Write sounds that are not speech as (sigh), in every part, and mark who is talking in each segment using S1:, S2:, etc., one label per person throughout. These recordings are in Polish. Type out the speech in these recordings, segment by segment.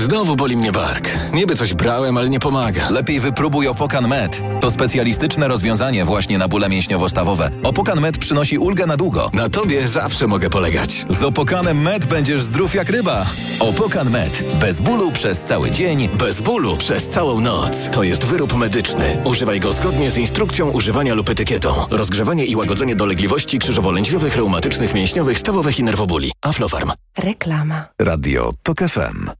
S1: Znowu boli mnie bark. Niby coś brałem, ale nie pomaga.
S2: Lepiej wypróbuj Opokan Med. To specjalistyczne rozwiązanie właśnie na bóle mięśniowo-stawowe. Opokan Med przynosi ulgę na długo.
S1: Na tobie zawsze mogę polegać.
S2: Z Opokanem Med będziesz zdrów jak ryba. Opokan Med. Bez bólu przez cały dzień.
S1: Bez bólu przez całą noc. To jest wyrób medyczny. Używaj go zgodnie z instrukcją używania lub etykietą. Rozgrzewanie i łagodzenie dolegliwości krzyżowo-lędźwiowych, reumatycznych, mięśniowych, stawowych i nerwobóli. Aflofarm.
S3: Reklama.
S4: Radio TOK FM.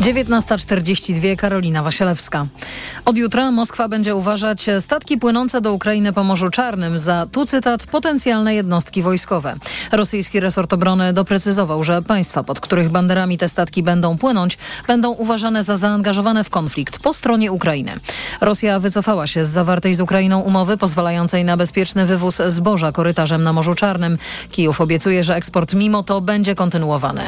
S5: 19.42 Karolina Wasielewska. Od jutra Moskwa będzie uważać statki płynące do Ukrainy po Morzu Czarnym za, tu cytat, potencjalne jednostki wojskowe. Rosyjski resort obrony doprecyzował, że państwa, pod których banderami te statki będą płynąć, będą uważane za zaangażowane w konflikt po stronie Ukrainy. Rosja wycofała się z zawartej z Ukrainą umowy pozwalającej na bezpieczny wywóz zboża korytarzem na Morzu Czarnym. Kijów obiecuje, że eksport mimo to będzie kontynuowany.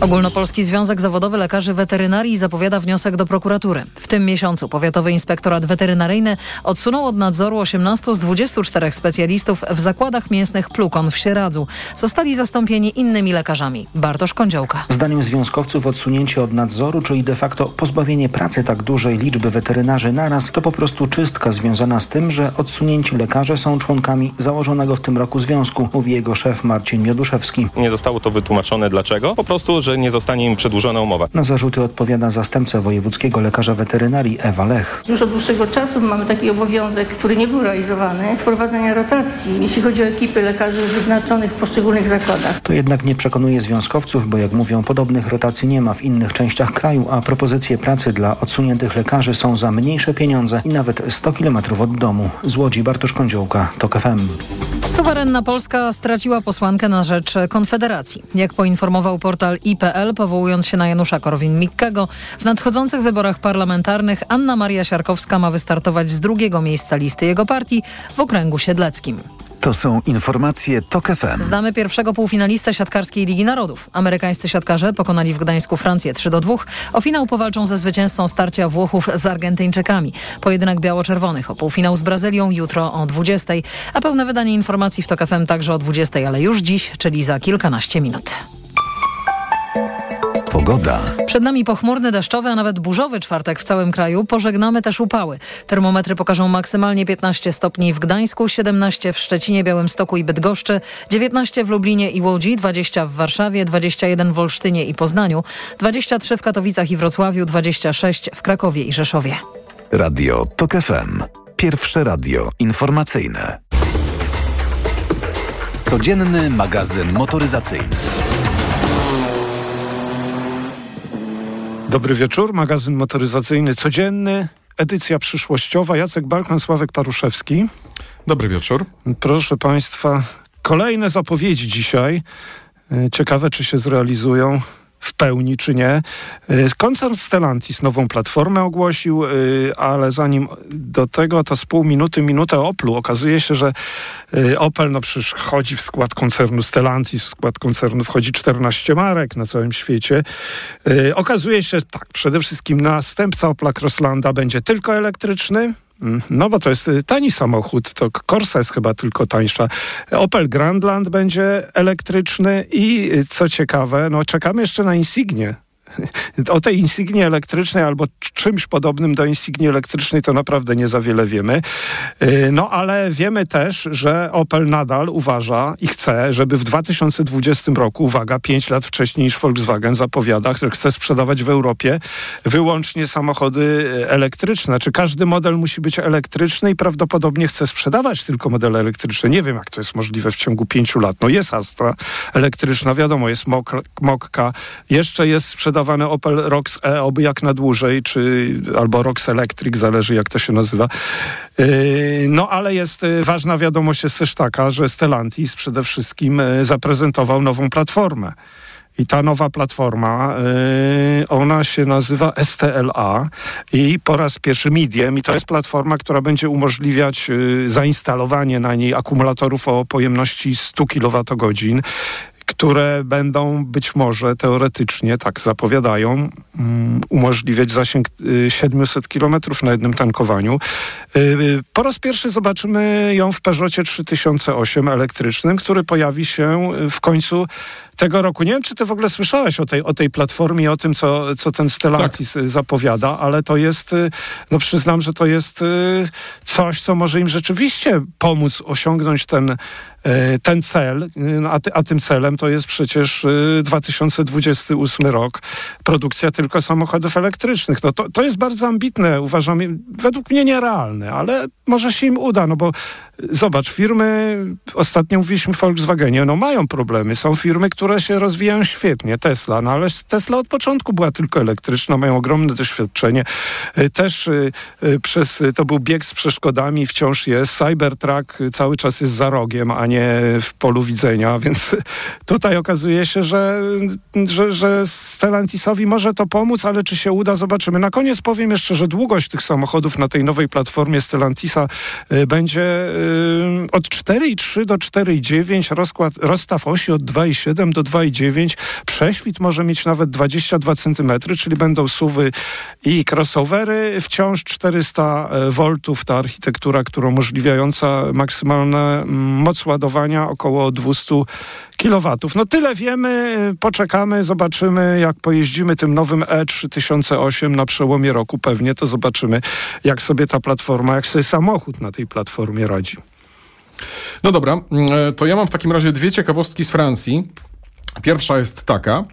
S5: Ogólnopolski Związek Zawodowy Lekarzy Weterynarii zapowiada wniosek do prokuratury. W tym miesiącu Powiatowy Inspektorat Weterynaryjny odsunął od nadzoru 18 z 24 specjalistów w zakładach mięsnych Plukon w Sieradzu. Zostali zastąpieni innymi lekarzami. Bartosz Kądziołka.
S6: Zdaniem związkowców odsunięcie od nadzoru, czyli de facto pozbawienie pracy tak dużej liczby weterynarzy naraz, to po prostu czystka związana z tym, że odsunięci lekarze są członkami założonego w tym roku związku, mówi jego szef Marcin Mioduszewski.
S7: Nie zostało to wytłumaczone dlaczego. Po prostu, że nie zostanie im przedłużona umowa.
S6: Na zarzuty odpowiada zastępca wojewódzkiego lekarza weterynarii Ewa Lech.
S8: Już od dłuższego czasu mamy taki obowiązek, który nie był realizowany, wprowadzenia rotacji, jeśli chodzi o ekipy lekarzy wyznaczonych w poszczególnych zakładach.
S6: To jednak nie przekonuje związkowców, bo jak mówią, podobnych rotacji nie ma w innych częściach kraju, a propozycje pracy dla odsuniętych lekarzy są za mniejsze pieniądze i nawet 100 km od domu. Z Łodzi Bartosz Kądziołka, TOK FM.
S5: Suwerenna Polska straciła posłankę na rzecz Konfederacji. Jak poinformował portal IPL, powołując się na Janusza Korwin-Mikkego, w nadchodzących wyborach parlamentarnych Anna Maria Siarkowska ma wystartować z drugiego miejsca listy jego partii w okręgu siedleckim.
S4: To są informacje TOK FM.
S5: Znamy pierwszego półfinalistę siatkarskiej Ligi Narodów. Amerykańscy siatkarze pokonali w Gdańsku Francję 3 do 2. O finał powalczą ze zwycięzcą starcia Włochów z Argentyńczykami. Pojedynek biało-czerwonych o półfinał z Brazylią jutro o 20. A pełne wydanie informacji w TOK FM także o 20, ale już dziś, czyli za kilkanaście minut.
S4: Pogoda.
S5: Przed nami pochmurny, deszczowy, a nawet burzowy czwartek w całym kraju. Pożegnamy też upały. Termometry pokażą maksymalnie 15 stopni w Gdańsku, 17 w Szczecinie, Białymstoku i Bydgoszczy, 19 w Lublinie i Łodzi, 20 w Warszawie, 21 w Olsztynie i Poznaniu, 23 w Katowicach i Wrocławiu, 26 w Krakowie i Rzeszowie.
S4: Radio TOK FM. Pierwsze radio informacyjne. Codzienny magazyn motoryzacyjny.
S9: Dobry wieczór, magazyn motoryzacyjny codzienny, edycja przyszłościowa. Jacek Balkan, Sławek Paruszewski.
S10: Dobry wieczór.
S9: Proszę Państwa, kolejne zapowiedzi dzisiaj. Ciekawe, czy się zrealizują w pełni, czy nie. Koncern Stellantis nową platformę ogłosił, ale zanim do tego, to z pół minuty, minutę Oplu. Okazuje się, że Opel no przecież wchodzi w skład koncernu Stellantis, w skład koncernu wchodzi 14 marek na całym świecie. Okazuje się, tak, przede wszystkim następca Opla Crosslanda będzie tylko elektryczny, no bo to jest tani samochód, to Corsa jest chyba tylko tańsza. Opel Grandland będzie elektryczny i co ciekawe, no czekamy jeszcze na Insignię. O tej Insigni elektrycznej albo czymś podobnym do Insigni elektrycznej to naprawdę nie za wiele wiemy. No ale wiemy też, że Opel nadal uważa i chce, żeby w 2020 roku, uwaga, 5 lat wcześniej niż Volkswagen zapowiada, że chce sprzedawać w Europie wyłącznie samochody elektryczne. Czy każdy model musi być elektryczny i prawdopodobnie chce sprzedawać tylko modele elektryczne. Nie wiem, jak to jest możliwe w ciągu 5 lat. No jest Astra elektryczna, wiadomo, jest Mokka, jeszcze jest sprzedawana Opel Rox E, oby jak na dłużej, czy albo Rox Electric, zależy jak to się nazywa. No ale jest ważna wiadomość jest też taka, że Stellantis przede wszystkim zaprezentował nową platformę. I ta nowa platforma, yy, ona się nazywa STLA i po raz pierwszy Midiem i to jest platforma, która będzie umożliwiać yy, zainstalowanie na niej akumulatorów o pojemności 100 kWh które będą być może teoretycznie, tak zapowiadają, um, umożliwiać zasięg 700 km na jednym tankowaniu. Po raz pierwszy zobaczymy ją w Peugeotie 3008 elektrycznym, który pojawi się w końcu tego roku. Nie wiem, czy ty w ogóle słyszałeś o tej, o tej platformie, o tym, co, co ten Stellantis tak. zapowiada, ale to jest, y, no przyznam, że to jest y, coś, co może im rzeczywiście pomóc osiągnąć ten ten cel, y, a, ty, a, tym celem to jest przecież 2028 y, rok, produkcja tylko samochodów elektrycznych. No to, to jest bardzo ambitne, uważam, według mnie nierealne, ale może się im uda, no bo zobacz, firmy, ostatnio mówiliśmy w Volkswagenie, no mają problemy. Są firmy, które się rozwijają świetnie, Tesla, no ale Tesla od początku była tylko elektryczna, mają ogromne doświadczenie. E, też przez, to był bieg z przeszkodami, wciąż jest. Cybertruck cały czas jest za rogiem, a nie w polu widzenia, (laughs) więc tutaj okazuje się, że, że, że Stellantisowi może to pomóc, ale czy się uda, zobaczymy. Na koniec powiem jeszcze, że długość tych samochodów na tej nowej platformie Stellantisa y, będzie y, od 4,3 do 4,9, rozkład, rozstaw osi od 2,7 do 2,9, prześwit może mieć nawet 22 cm, czyli będą suwy i crossovery, wciąż 400 V ta architektura, która umożliwiająca maksymalne mm, moc ładowania około 200 kW. No tyle wiemy, poczekamy, zobaczymy, jak pojeździmy tym nowym E3008 na przełomie roku pewnie, to zobaczymy, jak sobie ta platforma, jak sobie samochód na tej platformie radzi.
S3: No dobra, to ja mam w takim razie dwie ciekawostki z Francji. Pierwsza jest taka,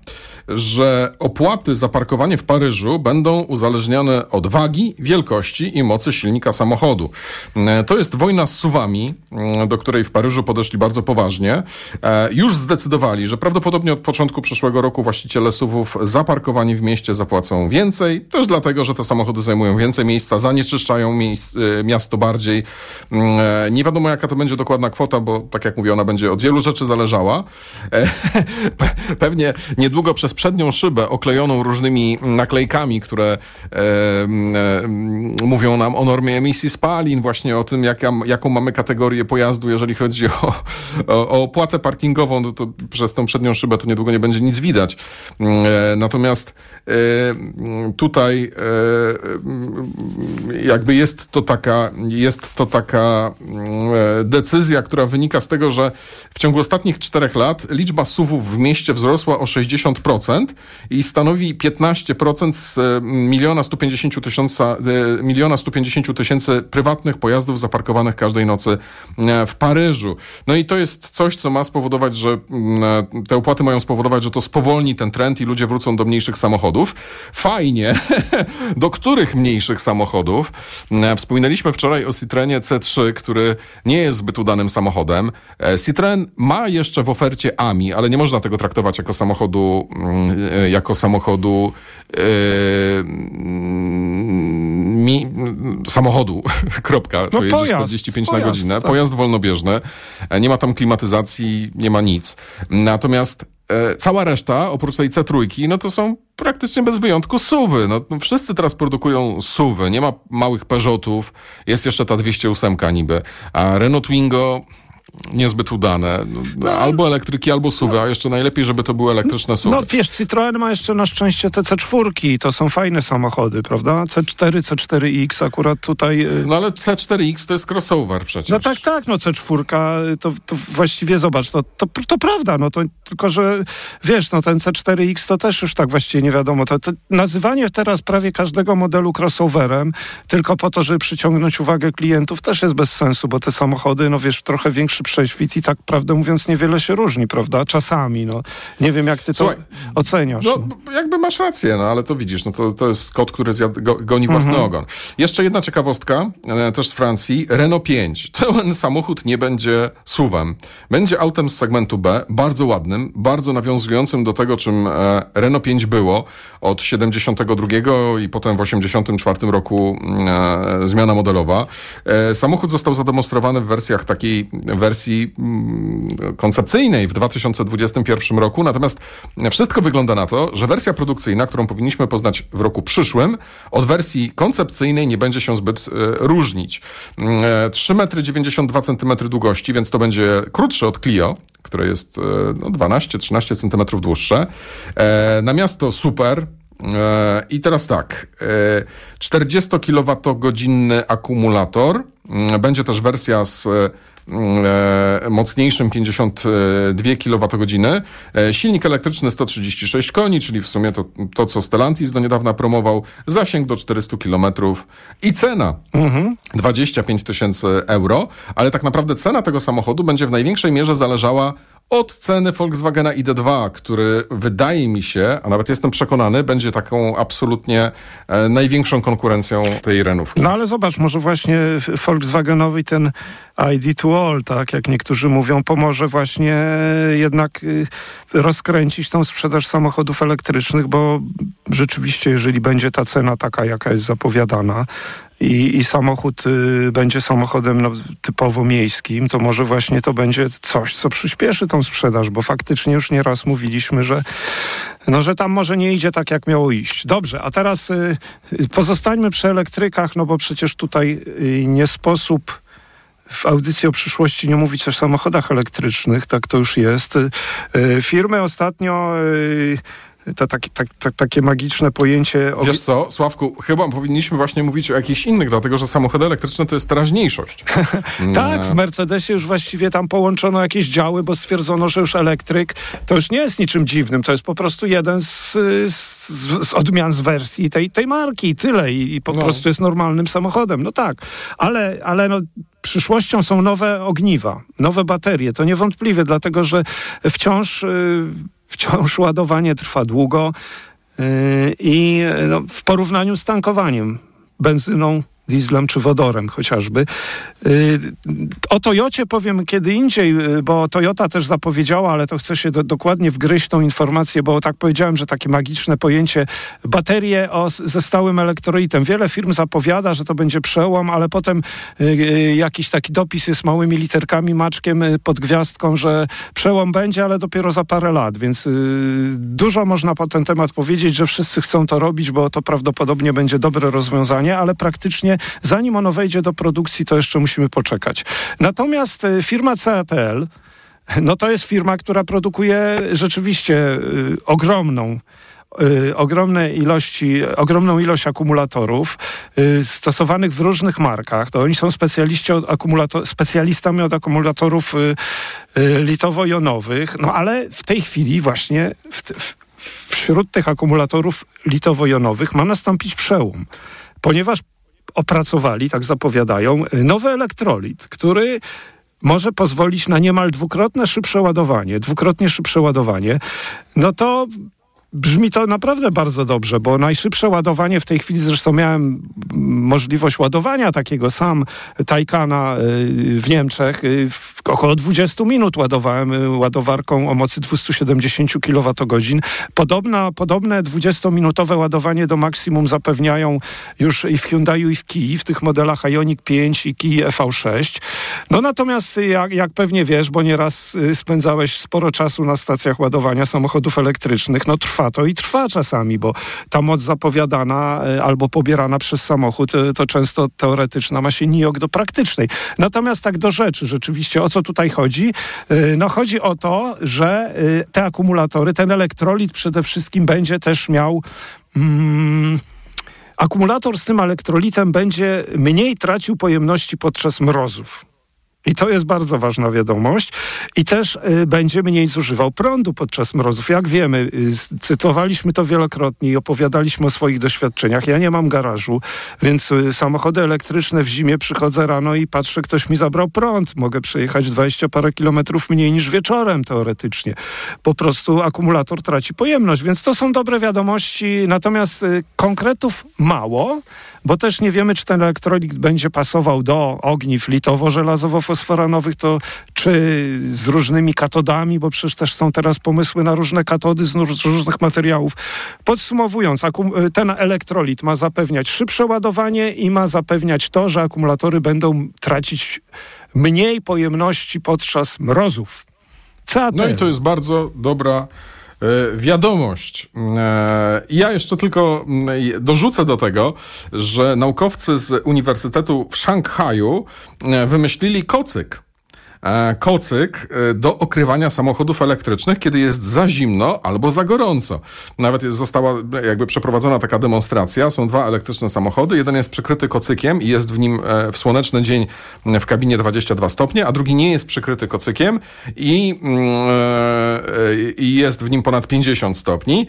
S3: że opłaty za parkowanie w Paryżu będą uzależnione od wagi, wielkości i mocy silnika samochodu. E, to jest wojna z suwami, mm, do której w Paryżu podeszli bardzo poważnie. E, już zdecydowali, że prawdopodobnie od początku przyszłego roku właściciele suwów za parkowanie w mieście zapłacą więcej, też dlatego, że te samochody zajmują więcej miejsca, zanieczyszczają e, miasto bardziej. Mm, nie wiadomo, jaka to będzie dokładna kwota, bo tak jak mówię, ona będzie od wielu rzeczy zależała. (laughs) Pewnie niedługo przez przednią szybę oklejoną różnymi naklejkami, które e, e, mówią nam o normie emisji spalin, właśnie o tym, jaką mamy kategorię pojazdu, jeżeli chodzi o, o, o opłatę parkingową, no to przez tą przednią szybę to niedługo nie będzie nic widać. E, natomiast tutaj e, jakby jest to taka, jest to taka e, decyzja, która wynika z tego, że w ciągu ostatnich czterech lat liczba suwów w mieście wzrosła o 60% i stanowi 15% z e, miliona 150 tysiąca, e, miliona 150 tysięcy prywatnych pojazdów zaparkowanych każdej nocy e, w Paryżu. No i to jest coś, co ma spowodować, że mm, te opłaty mają spowodować, że to spowolni ten trend i ludzie wrócą do mniejszych samochodów. Fajnie. (laughs) do których mniejszych samochodów? Wspominaliśmy wczoraj o Citroenie C3, który nie jest zbyt udanym samochodem. Citroen ma jeszcze w ofercie AMI, ale nie można tego traktować jako samochodu, mm, jako samochodu yy, mi, samochodu, (laughs) kropka, no to jedzie 45 pojazd, na godzinę, tak. pojazd wolnobieżny, e, nie ma tam klimatyzacji, nie ma nic. Natomiast e, cała reszta, oprócz tej C3, no to są praktycznie bez wyjątku suwy. No, no, wszyscy teraz produkują suwy, nie ma małych Peugeotów, jest jeszcze ta 208 niby, a Renault Twingo niezbyt udane. No, albo elektryki, albo suwy, a jeszcze najlepiej, żeby to były elektryczne suwy.
S9: No wiesz, Citroen ma jeszcze na szczęście te C4, to są fajne samochody, prawda? C4, C4X akurat tutaj...
S3: Y, no ale C4X to jest crossover przecież.
S9: No tak, tak, no C4 to, to właściwie zobacz, to, to, to prawda, no to tylko, że wiesz, no ten C4X to też już tak właściwie nie wiadomo. To, to nazywanie teraz prawie każdego modelu crossoverem tylko po to, żeby przyciągnąć uwagę klientów też jest bez sensu, bo te samochody, no wiesz, trochę większy większy prześwit i tak prawdę mówiąc niewiele się różni, prawda? Czasami, no. Nie wiem, jak ty Słuchaj, to oceniasz.
S3: No, no, jakby masz rację, no ale to widzisz, no to, to jest kot, który zjad, go, goni własny mhm. ogon. Jeszcze jedna ciekawostka, e, też z Francji. Renault 5. (laughs) Ten samochód nie będzie suwem. Będzie autem z segmentu B, bardzo ładnym, bardzo nawiązującym do tego, czym e, Renault 5 było od 72 i potem w 84 roku mm, e, zmiana modelowa. E, samochód został zademonstrowany w wersjach takiej, wersji wersji mm, koncepcyjnej w 2021 roku. Natomiast wszystko wygląda na to, że wersja produkcyjna, którą powinniśmy poznać w roku przyszłym, od wersji koncepcyjnej nie będzie się zbyt e, różnić. Mm, e, 3,92 m długości, więc to będzie krótsze od Clio, które jest e, no, 12-13 cm dłuższe. Na miasto super, I teraz tak, 40 kWh akumulator, Mm, Będzie też wersja z mocniejszym 52 kWh. E, Silnik elektryczny 136 koni, czyli w sumie to, to co Stellantis do niedawna promował. Zasięg do 400 km i cena 25 tysięcy euro, ale tak naprawdę cena tego samochodu będzie w największej mierze zależała od ceny Volkswagena ID2, który wydaje mi się, a nawet jestem przekonany, będzie taką absolutnie e, największą konkurencją tej Renówki.
S9: No ale zobacz, może właśnie Volkswagenowi ten ID to all, tak jak niektórzy mówią, pomoże właśnie jednak y, rozkręcić tą sprzedaż samochodów elektrycznych, bo rzeczywiście, jeżeli będzie ta cena taka, jaka jest zapowiadana, i, i samochód y, będzie samochodem no, typowo miejskim, to może właśnie to będzie coś, co przyspieszy tą sprzedaż, bo faktycznie już nieraz mówiliśmy, że, no, że tam może nie idzie tak, jak miało iść. Dobrze, a teraz y, pozostańmy przy elektrykach, no bo przecież tutaj y, nie sposób w audycji o przyszłości nie mówić o samochodach elektrycznych, tak to już jest. Y, Firmy ostatnio y, to takie, tak, tak, takie magiczne pojęcie.
S3: Wiesz co, Sławku, chyba powinniśmy właśnie mówić o jakichś innych, dlatego że samochody elektryczne to jest teraźniejszość. (laughs)
S9: tak, w Mercedesie już właściwie tam połączono jakieś działy, bo stwierdzono, że już elektryk to już nie jest niczym dziwnym, to jest po prostu jeden z, z, z odmian z wersji tej, tej marki tyle i, i po no. prostu jest normalnym samochodem. No tak, ale, ale no, przyszłością są nowe ogniwa, nowe baterie. To niewątpliwie, dlatego że wciąż... Yy, wciąż ładowanie trwa długo yy, i no, w porównaniu z tankowaniem benzyną dieslem czy wodorem chociażby. Y, o Toyocie powiem kiedy indziej, y, bo Toyota też zapowiedziała, ale to chcę się do, dokładnie wgryźć tą informację, bo tak powiedziałem, że takie magiczne pojęcie baterie o, ze stałym elektrolitem. Wiele firm zapowiada, że to będzie przełom, ale potem y, jakiś taki dopis jest małymi literkami, maczkiem pod gwiazdką, że przełom będzie, ale dopiero za parę lat, więc dużo można po ten temat powiedzieć, że wszyscy chcą to robić, bo to prawdopodobnie będzie dobre rozwiązanie, ale praktycznie zanim ono wejdzie do produkcji, to jeszcze musimy poczekać. Natomiast e, firma CATL, no to jest firma, która produkuje rzeczywiście y, ogromną Y, ogromne ilości, ogromną ilość akumulatorów y, stosowanych w różnych markach. To oni są specjaliści od akumulator, specjalistami od akumulatorów y, litowo-jonowych, no ale w tej chwili właśnie w, w, wśród tych akumulatorów litowo-jonowych ma nastąpić przełom, ponieważ opracowali, tak zapowiadają, nowy elektrolit, który może pozwolić na niemal dwukrotne szybsze ładowanie, dwukrotnie szybsze ładowanie, no to Brzmi to naprawdę bardzo dobrze, bo najszybsze ładowanie w tej chwili, zresztą miałem możliwość ładowania takiego sam Taycana y, w Niemczech. Y, około 20 minut ładowałem y, ładowarką o mocy 270 kWh. Podobna, podobne 20-minutowe ładowanie do maksimum zapewniają już i w Hyundaiu i w Kii, w tych modelach Ioniq 5 i Kii EV6. No natomiast jak, jak pewnie wiesz, bo nieraz spędzałeś sporo czasu na stacjach ładowania samochodów elektrycznych, no trwa to i trwa czasami, bo ta moc zapowiadana albo pobierana przez samochód to często teoretyczna ma się nijok do praktycznej. Natomiast tak do rzeczy, rzeczywiście o co tutaj chodzi? E, no chodzi o to, że te akumulatory, ten elektrolit przede wszystkim będzie też miał... Mm, akumulator z tym elektrolitem będzie mniej tracił pojemności podczas mrozów. I to jest bardzo ważna wiadomość. I też y, będzie mniej zużywał prądu podczas mrozów. Jak wiemy, y, cytowaliśmy to wielokrotnie i opowiadaliśmy o swoich doświadczeniach. Ja nie mam garażu, więc y, samochody elektryczne w zimie przychodzę rano i patrzę, ktoś mi zabrał prąd. Mogę przejechać 20 parę kilometrów mniej niż wieczorem teoretycznie. Po prostu akumulator traci pojemność, więc to są dobre wiadomości. Natomiast y, konkretów mało bo też nie wiemy, czy ten elektrolit będzie pasował do ogniw litowo-żelazowo-fosforanowych, to czy z różnymi katodami, bo przecież też są teraz pomysły na różne katody z różnych materiałów. Podsumowując, ten elektrolit ma zapewniać szybsze ładowanie i ma zapewniać to, że akumulatory będą tracić mniej pojemności podczas mrozów.
S3: No i to jest bardzo dobra wiadomość. E, Ja jeszcze tylko mm, dorzucę do tego, że naukowcy z Uniwersytetu w Szanghaju e, wymyślili kocyk. E, Kocyk e, do okrywania samochodów elektrycznych, kiedy jest za zimno albo za gorąco. Nawet jest, została jakby przeprowadzona taka demonstracja. Są dwa elektryczne samochody. Jeden jest przykryty kocykiem i jest w nim e, w słoneczny dzień w kabinie 22 stopnie, a drugi nie jest przykryty kocykiem i, mm, i jest w nim ponad 50 stopni.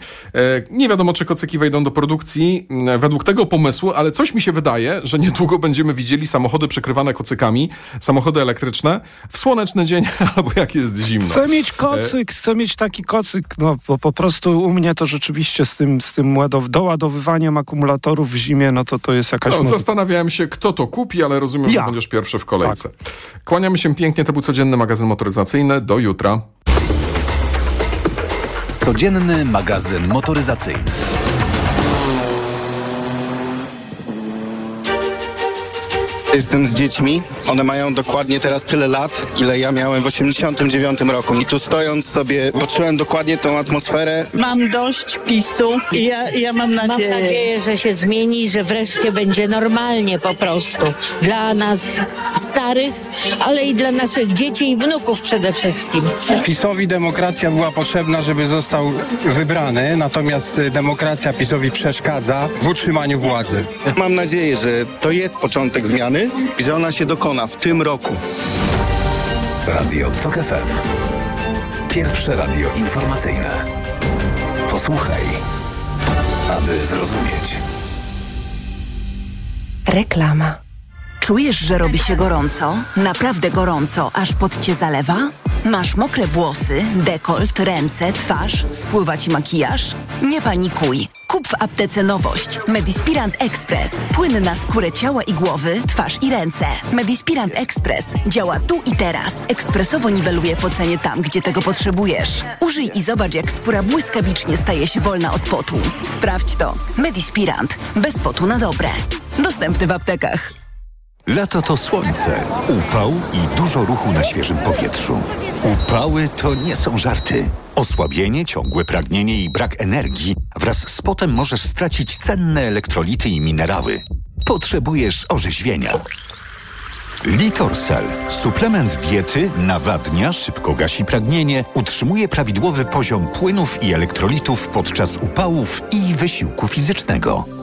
S3: Nie wiadomo, czy kocyki wejdą do produkcji m, według tego pomysłu, ale coś mi się wydaje, że niedługo będziemy widzieli samochody przykrywane kocykami, samochody elektryczne w słoneczny dzień (laughs) albo jak jest zimno.
S9: Chcę mieć kocyk, chcę mieć taki kocyk, no bo po prostu u mnie to rzeczywiście z tym, z tym ładow- doładowywaniem akumulatorów w zimie, no to to jest jakaś...
S3: No, zastanawiałem się, kto to kupi, ale rozumiem,
S9: Ja.
S3: że będziesz pierwszy w kolejce. Kłaniamy się pięknie, to był codzienny magazyn motoryzacyjny. Do jutra.
S4: Codzienny magazyn motoryzacyjny.
S10: Jestem z dziećmi. One mają dokładnie teraz tyle lat, ile ja miałem w 89 roku. I tu stojąc sobie, poczułem dokładnie tą atmosferę.
S11: Mam dość PiSu i ja, ja mam nadzieję.
S12: Mam nadzieję, że się zmieni, że wreszcie będzie normalnie po prostu. Dla nas starych, ale i dla naszych dzieci i wnuków przede wszystkim.
S10: PiSowi demokracja była potrzebna, żeby został wybrany, natomiast y, demokracja PiSowi przeszkadza w utrzymaniu władzy. Mam nadzieję, że to jest początek zmiany i że ona się dokona w tym roku.
S4: Radio TOK FM. Pierwsze radio informacyjne. Posłuchaj, aby zrozumieć.
S13: Reklama. Czujesz, że robi się gorąco? Naprawdę gorąco, aż pod cię zalewa? Masz mokre włosy, dekolt, ręce, twarz, spływa ci makijaż? Nie panikuj. Kup w aptece nowość. Medispirant Express. Płyn na skórę ciała i głowy, twarz i ręce. Medispirant Express działa tu i teraz. Ekspresowo niweluje pocenie tam, gdzie tego potrzebujesz. Użyj i zobacz, jak skóra błyskawicznie staje się wolna od potu. Sprawdź to. Medispirant. Bez potu na dobre. Dostępny w aptekach.
S14: Lato to słońce, upał i dużo ruchu na świeżym powietrzu. Upały to nie są żarty. Osłabienie, ciągłe pragnienie i brak energii wraz z potem możesz stracić cenne elektrolity i minerały. Potrzebujesz orzeźwienia. Litorsal. Suplement diety nawadnia, szybko gasi pragnienie, utrzymuje prawidłowy poziom płynów i elektrolitów podczas upałów i wysiłku fizycznego.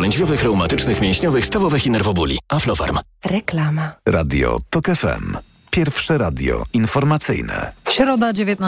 S1: krzyżowo-lędźwiowych, reumatycznych, mięśniowych, stawowych i nerwobóli. Aflofarm.
S13: Reklama.
S4: Radio TOK FM. Pierwsze radio informacyjne.
S5: Środa 19.